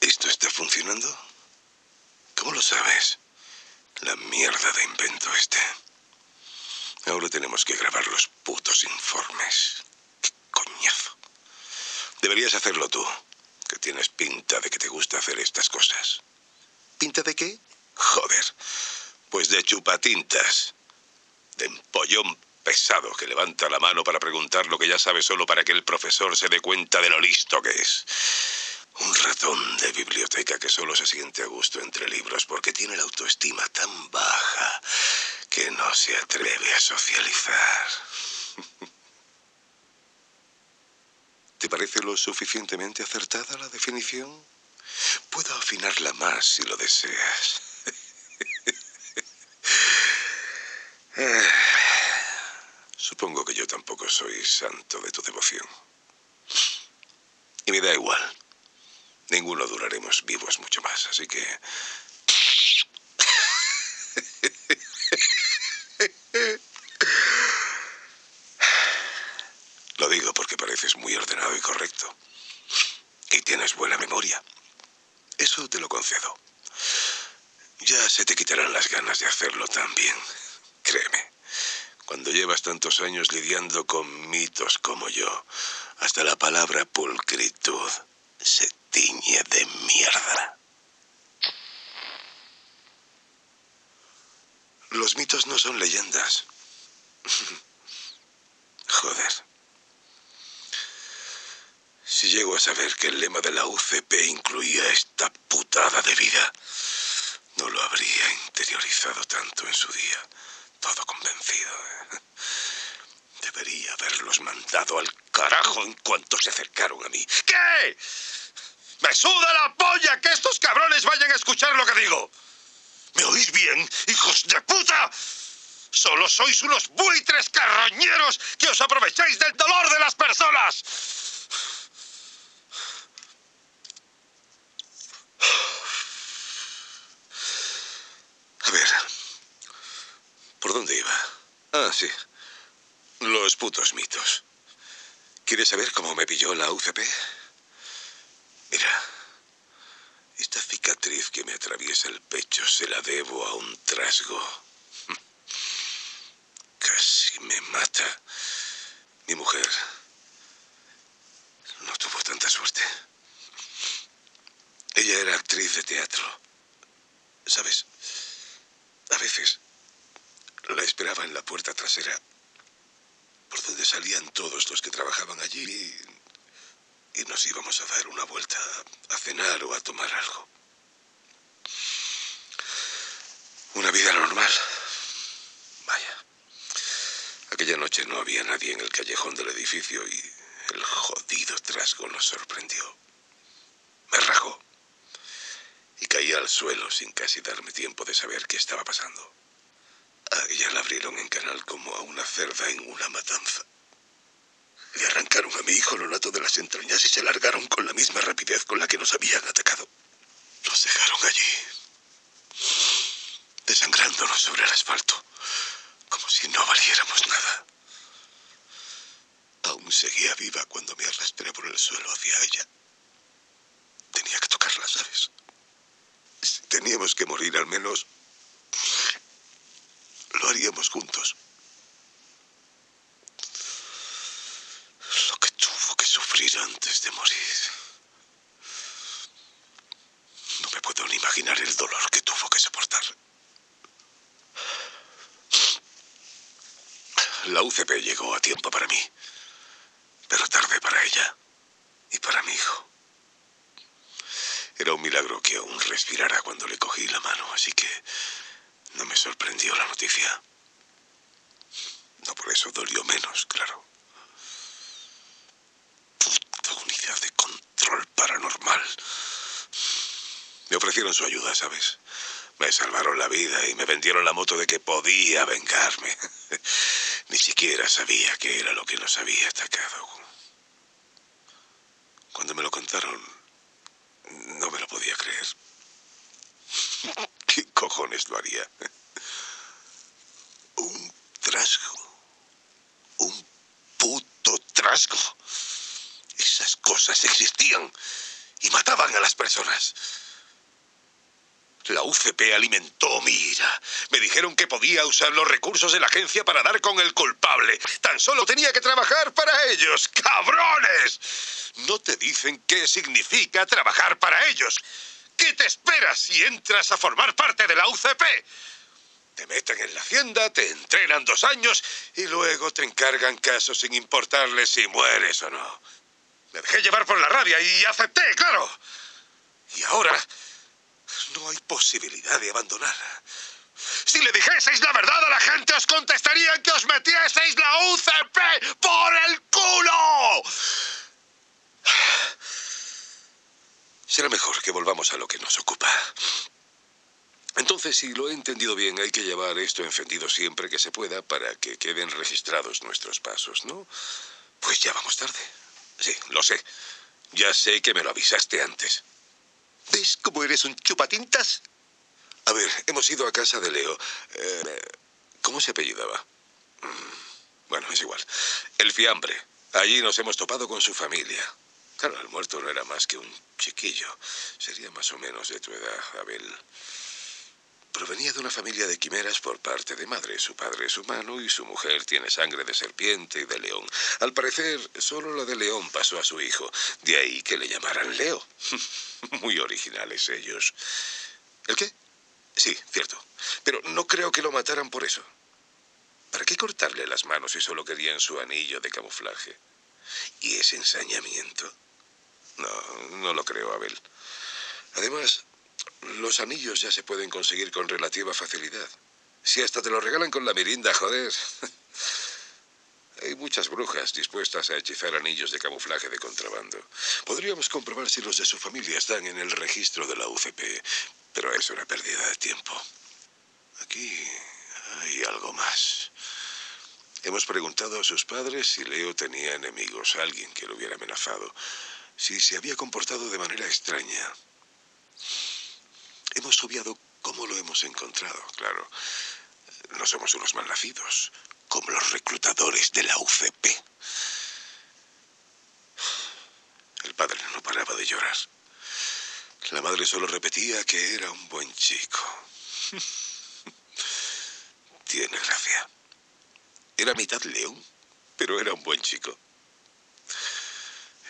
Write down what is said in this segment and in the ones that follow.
¿Esto está funcionando? ¿Cómo lo sabes? La mierda de invento este. Ahora tenemos que grabar los putos informes. ¡Qué coñazo! Deberías hacerlo tú, que tienes pinta de que te gusta hacer estas cosas. ¿Pinta de qué? Joder. Pues de chupatintas. De empollón pesado que levanta la mano para preguntar lo que ya sabe solo para que el profesor se dé cuenta de lo listo que es. Un ratón de biblioteca que solo se siente a gusto entre libros porque tiene la autoestima tan baja que no se atreve a socializar. ¿Te parece lo suficientemente acertada la definición? Puedo afinarla más si lo deseas. Eh, Supongo que yo tampoco soy santo de tu devoción. Y me da igual. Ninguno duraremos vivos mucho más, así que... Lo digo porque pareces muy ordenado y correcto. Y tienes buena memoria. Eso te lo concedo. Ya se te quitarán las ganas de hacerlo también. Créeme. Llevas tantos años lidiando con mitos como yo, hasta la palabra pulcritud se tiñe de mierda. Los mitos no son leyendas. Joder. Si llego a saber que el lema de la UCP incluía esta putada de vida, no lo habría interiorizado tanto en su día todo convencido. ¿eh? Debería haberlos mandado al carajo en cuanto se acercaron a mí. ¿Qué? ¡Me suda la polla que estos cabrones vayan a escuchar lo que digo! ¿Me oís bien, hijos de puta? Solo sois unos buitres carroñeros que os aprovecháis del dolor de las personas. A ver, ¿Por dónde iba? Ah, sí. Los putos mitos. ¿Quieres saber cómo me pilló la UCP? Mira, esta cicatriz que me atraviesa el pecho se la debo a un trasgo. Casi me mata. Mi mujer no tuvo tanta suerte. Ella era actriz de teatro. ¿Sabes? A veces la esperaba en la puerta trasera, por donde salían todos los que trabajaban allí y, nos íbamos a dar una vuelta a cenar o a tomar algo. Una vida normal. Vaya. Aquella noche no había nadie en el callejón del edificio y el jodido trasgo nos sorprendió. Me rajó y caí al suelo sin casi darme tiempo de saber qué estaba pasando. A la abrieron en canal como a una cerda en una matanza. Le arrancaron a mi hijo lo nato de las entrañas y se largaron con la misma rapidez con la que nos habían atacado. Los dejaron allí, desangrándonos sobre el asfalto, como si no valiéramos nada. Aún seguía viva cuando me arrastré por el suelo hacia ella. Tenía que tocarla, ¿sabes? Si teníamos que morir al menos juntos. Lo que tuvo que sufrir antes de morir. No me puedo ni imaginar el dolor que tuvo que soportar. La UCP llegó a tiempo para mí, pero tarde para ella y para mi hijo. Era un milagro que aún respirara cuando le cogí la mano, así que no me sorprendió la noticia. No por eso dolió menos, claro. llamado Unidad de Control Paranormal. Me ofrecieron su ayuda, ¿sabes? Me salvaron la vida y me vendieron la moto de que podía vengarme. Ni siquiera sabía qué era lo que nos había atacado. Cuando me lo contaron, no me lo podía creer. ¿Qué cojones lo haría? Un trasgo. Un puto trasgo. Esas cosas existían y mataban a las personas. La UCP alimentó mi ira. Me dijeron que podía usar los recursos de la agencia para dar con el culpable. Tan solo tenía que trabajar para ellos. ¡Cabrones! No te dicen qué significa trabajar para ellos. ¿Qué te esperas si entras a formar parte de la UCP? Te meten en la hacienda, te entrenan dos años y luego te encargan casos sin importarles si mueres o no. Me dejé llevar por la rabia y acepté, claro. Y ahora no hay posibilidad de abandonarla. Si le dijeseis la verdad a la gente, os contestarían que os metieseis la UCP por el culo. Será mejor que volvamos a lo que nos ocupa. Entonces, si lo he entendido bien, hay que llevar esto encendido siempre que se pueda para que queden registrados nuestros pasos, ¿no? Pues ya vamos tarde. Sí, lo sé. Ya sé que me lo avisaste antes. ¿Ves cómo eres un chupatintas? A ver, hemos ido a casa de Leo. Eh, ¿Cómo se apellidaba? Mm, bueno, es igual. El fiambre. Allí nos hemos topado con su familia. Claro, el muerto no era más que un chiquillo. Sería más o menos de tu edad, Abel. Provenía de una familia de quimeras por parte de madre. Su padre es humano y su mujer tiene sangre de serpiente y de león. Al parecer, solo la de león pasó a su hijo. De ahí que le llamaran Leo. Muy originales ellos. ¿El qué? Sí, cierto. Pero no creo que lo mataran por eso. ¿Para qué cortarle las manos si solo querían su anillo de camuflaje? ¿Y ese ensañamiento? No, no lo creo, Abel. Además, los anillos ya se pueden conseguir con relativa facilidad. Si hasta te lo regalan con la mirinda, joder. Hay muchas brujas dispuestas a hechizar anillos de camuflaje de contrabando. Podríamos comprobar si los de su familia están en el registro de la UCP, pero es una pérdida de tiempo. Aquí hay algo más. Hemos preguntado a sus padres si Leo tenía enemigos, alguien que lo hubiera amenazado, si se había comportado de manera extraña. Hemos obviado cómo lo hemos encontrado, claro. No somos unos malnacidos, como los reclutadores de la UCP. El padre no paraba de llorar. La madre solo repetía que era un buen chico. Tiene gracia. Era mitad león, pero era un buen chico.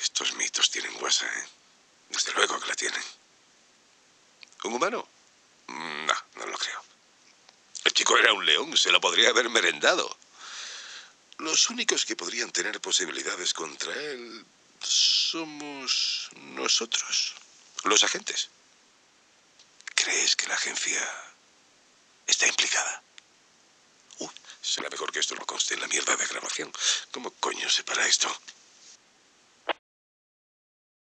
Estos mitos tienen guasa, ¿eh? Desde luego que la tienen. ¿Un humano? No, no lo creo. El chico era un león, se lo podría haber merendado. Los únicos que podrían tener posibilidades contra él somos nosotros, los agentes. ¿Crees que la agencia está implicada? Será mejor que esto no conste en la mierda de grabación. ¿Cómo coño se para esto?